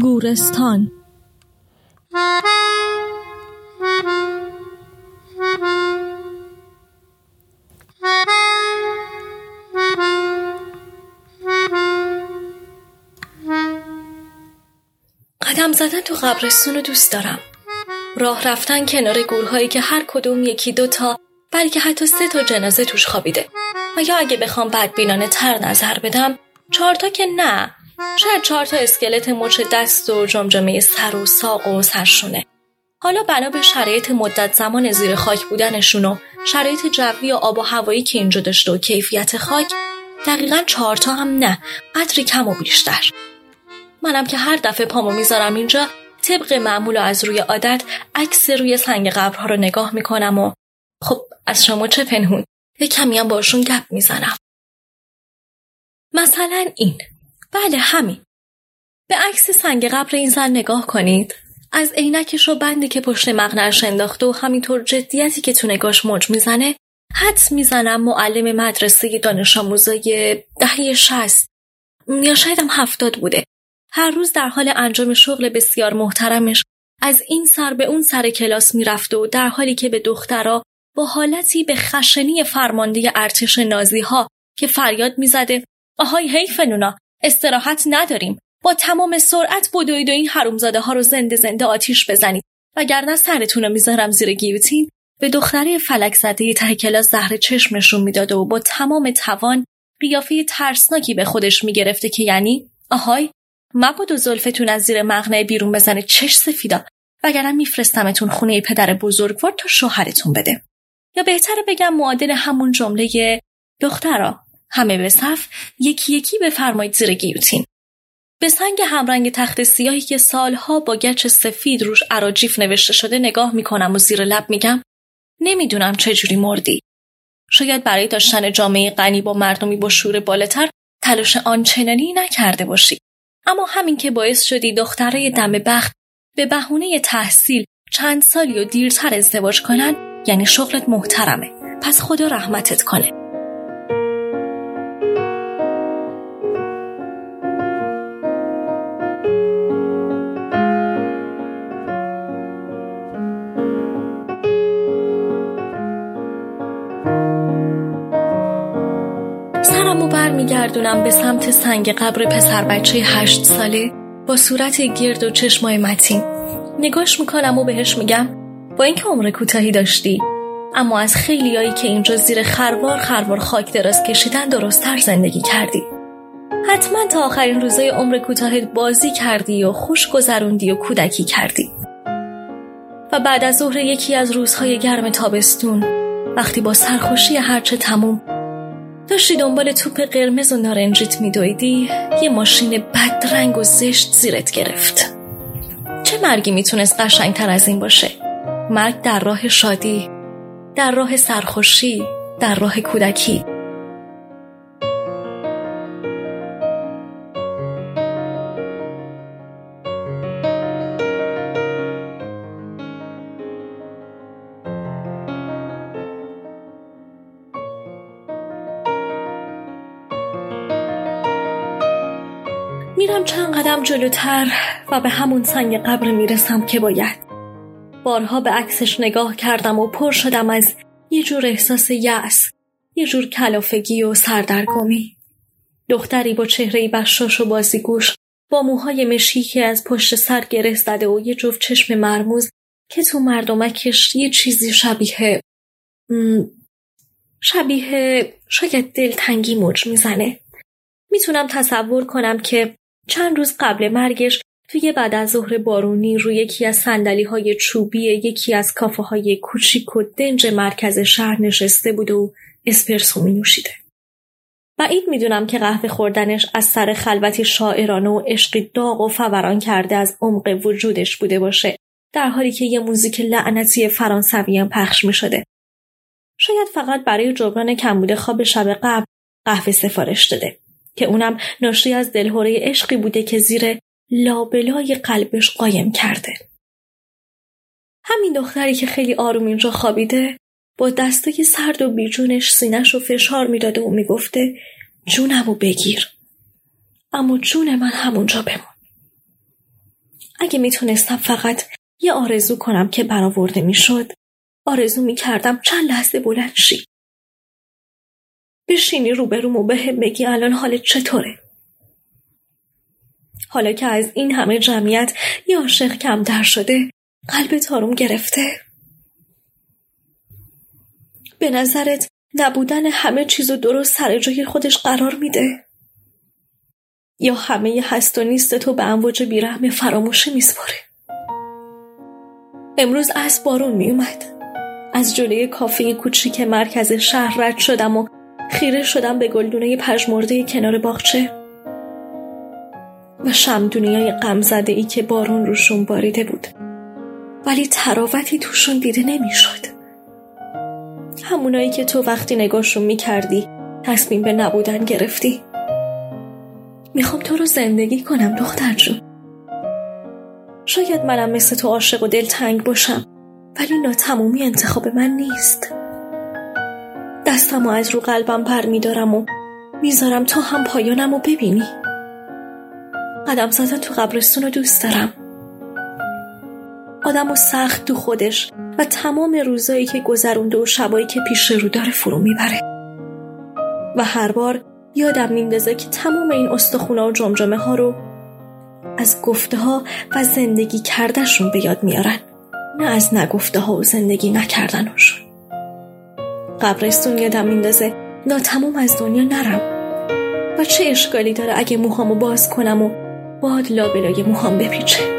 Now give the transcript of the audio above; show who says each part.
Speaker 1: گورستان.
Speaker 2: قدم زدن تو قبرستون رو دوست دارم. راه رفتن کنار گورهایی که هر کدوم یکی دوتا بلکه حتی سه تا جنازه توش خوابیده. و یا اگه بخوام بدبینانه تر نظر بدم چهارتا که نه. شاید چهار تا اسکلت مچ دست و جمجمه سر و ساق و سرشونه. حالا بنا به شرایط مدت زمان زیر خاک بودنشون و شرایط جوی و آب و هوایی که اینجا داشته و کیفیت خاک دقیقا چهارتا هم نه قدری کم و بیشتر. منم که هر دفعه پامو می‌ذارم اینجا طبق معمول و از روی عادت عکس روی سنگ قبرها رو نگاه می‌کنم و خب از شما چه پنهون؟ یه کمی هم باشون گپ می‌زنم. مثلا این. بله همین. به عکس سنگ قبر این زن نگاه کنید. از عینکش و بندی که پشت مغنرش انداخته و همینطور جدیتی که تو نگاش موج می‌زنه حدس می‌زنم معلم مدرسه دانش آموزای دهه شست یا شاید هم هفتاد بوده. هر روز در حال انجام شغل بسیار محترمش از این سر به اون سر کلاس می‌رفته و در حالی که به دخترها با حالتی به خشنی فرمانده ارتش نازی ها که فریاد می‌زده آهای حیف نونا استراحت نداریم. با تمام سرعت بدوید و این حرومزاده ها رو زنده زنده آتیش بزنید. وگرنه سرتون رو می‌ذارم زیر گیوتین. به دختره فلک زده ته کلاس زهر چشمشون می‌داده و با تمام توان قیافه ترسناکی به خودش می‌گرفته که یعنی آهای مباد و زلفتون از زیر مغنه بیرون بزنه. چش سفیدا. وگرنه میفرستمتون خونه پدر بزرگوار تا شوهرتون بده. یا بهتره بگم معادل همون جمله دخترا. همه به صف یکی یکی بفرمایید زیر گیوتین. به سنگ همرنگ تخت سیاهی که سالها با گچ سفید روش عراجیف نوشته شده نگاه می‌کنم و زیر لب میگم نمی‌دونم چجوری مردی. شاید برای داشتن جامعه غنی با مردمی با شور بالاتر تلاش آنچنانی نکرده باشی. اما همین که باعث شدی دخترای دم بخت به بهونه تحصیل چند سالی و دیرتر ازدواج کنن یعنی شغلت محترمه. پس خدا رحمتت کنه. سرمو برمیگردونم به سمت سنگ قبر پسر بچه هشت ساله با صورت گرد و چشمای متین. نگاش می‌کنم و بهش میگم با اینکه عمر کوتاهی داشتی. اما از خیلیایی که اینجا زیر خروار خروار خاک دراز کشیدن درستتر زندگی کردی. حتما تا آخرین روزای عمر کوتاهت بازی کردی و خوش گذروندی و کودکی کردی. و بعد از ظهر یکی از روزهای گرم تابستون وقتی با سرخوشی هرچه تموم داشتی دنبال توپ قرمز و نارنجیت میدویدی؟ یه ماشین بدرنگ و زشت زیرت گرفت. چه مرگی می‌تونست قشنگتر از این باشه؟ مرگ در راه شادی در راه سرخوشی در راه کودکی. میرم چند قدم جلوتر و به همون سنگ قبر می‌رسم که باید. بارها به عکسش نگاه کردم و پر شدم از یه جور احساس یأس یه جور کلافگی و سردرگمی. دختری با چهره بشاش و بازیگوش با موهای مشکی که از پشت سر گره زده و یه جفت چشم مرموز که تو مردمکش یه چیزی شبیه شبیه شاید دلتنگی موج می‌زنه. می‌تونم تصور کنم که چند روز قبل مرگش توی بعد از ظهر بارونی روی یکی از سندلی های چوبی یکی از کافه های کوچیک و دنج مرکز شهر نشسته بود و اسپرسو می نوشیده. بعید می‌دونم که قهوه خوردنش از سر خلوتی شاعرانه و عشقی داغ و فوران کرده از عمق وجودش بوده باشه در حالی که یه موزیک لعنتی فرانسوی هم پخش می شده. شاید فقط برای جبران کمبود خواب شب قبل قهوه سفارش داده که اونم ناشی از دلهوره عشقی بوده که زیر لابلای قلبش قایم کرده. همین دختری که خیلی آروم اینجا خوابیده با دستای سرد و بیجونش سینش رو فشار می‌داده و می‌گفته جونمو بگیر. اما جون من همونجا بمون. اگه می‌تونستم فقط یه آرزو کنم که برآورده می‌شد آرزو می‌کردم چند لحظه بلند شی بشینی روبروم و بهم بگی الان حالت چطوره. حالا که از این همه جمعیت یه عاشق کمتر شده قلب تاروم گرفته. به نظرت نبودن همه چیز و درست سر جای خودش قرار میده؟ یا همه هست و نیست تو به امواج بیرحم فراموشی میسپاره؟ امروز از بارون میومد از جلوی کافه کوچیک مرکز شهر رد شدم و خیره شدم به گلدونه پژمرده کنار باغچه و شمدونی های غمزده ای که بارون روشون باریده بود. ولی تراوتی توشون دیده نمی‌شد. همونایی که تو وقتی نگاهشون می‌کردی تصمیم به نبودن گرفتی. می‌خوام تو رو زندگی کنم دختر جون. شاید منم مثل تو عاشق و دلتنگ باشم ولی ناتمومی انتخاب من نیست. دستم و از رو قلبم پر میدارم و می‌ذارم تا هم پایانم و ببینی. قدم زدن تو قبرستون رو دوست دارم. آدم و سخت تو خودش و تمام روزایی که گذرونده و شبایی که پیش رو داره فرو می‌بره. و هر بار یادم میندازه که تمام این استخونه و جمجمه ها رو از گفته ها و زندگی کردشون به یاد میارن. نه از نگفته ها و زندگی نکردنشون قبرستون یادم میندازه. تمام از دنیا نرم. و چه اشکالی داره اگه موهامو باز کنم و باد لابلای موهام بپیچه؟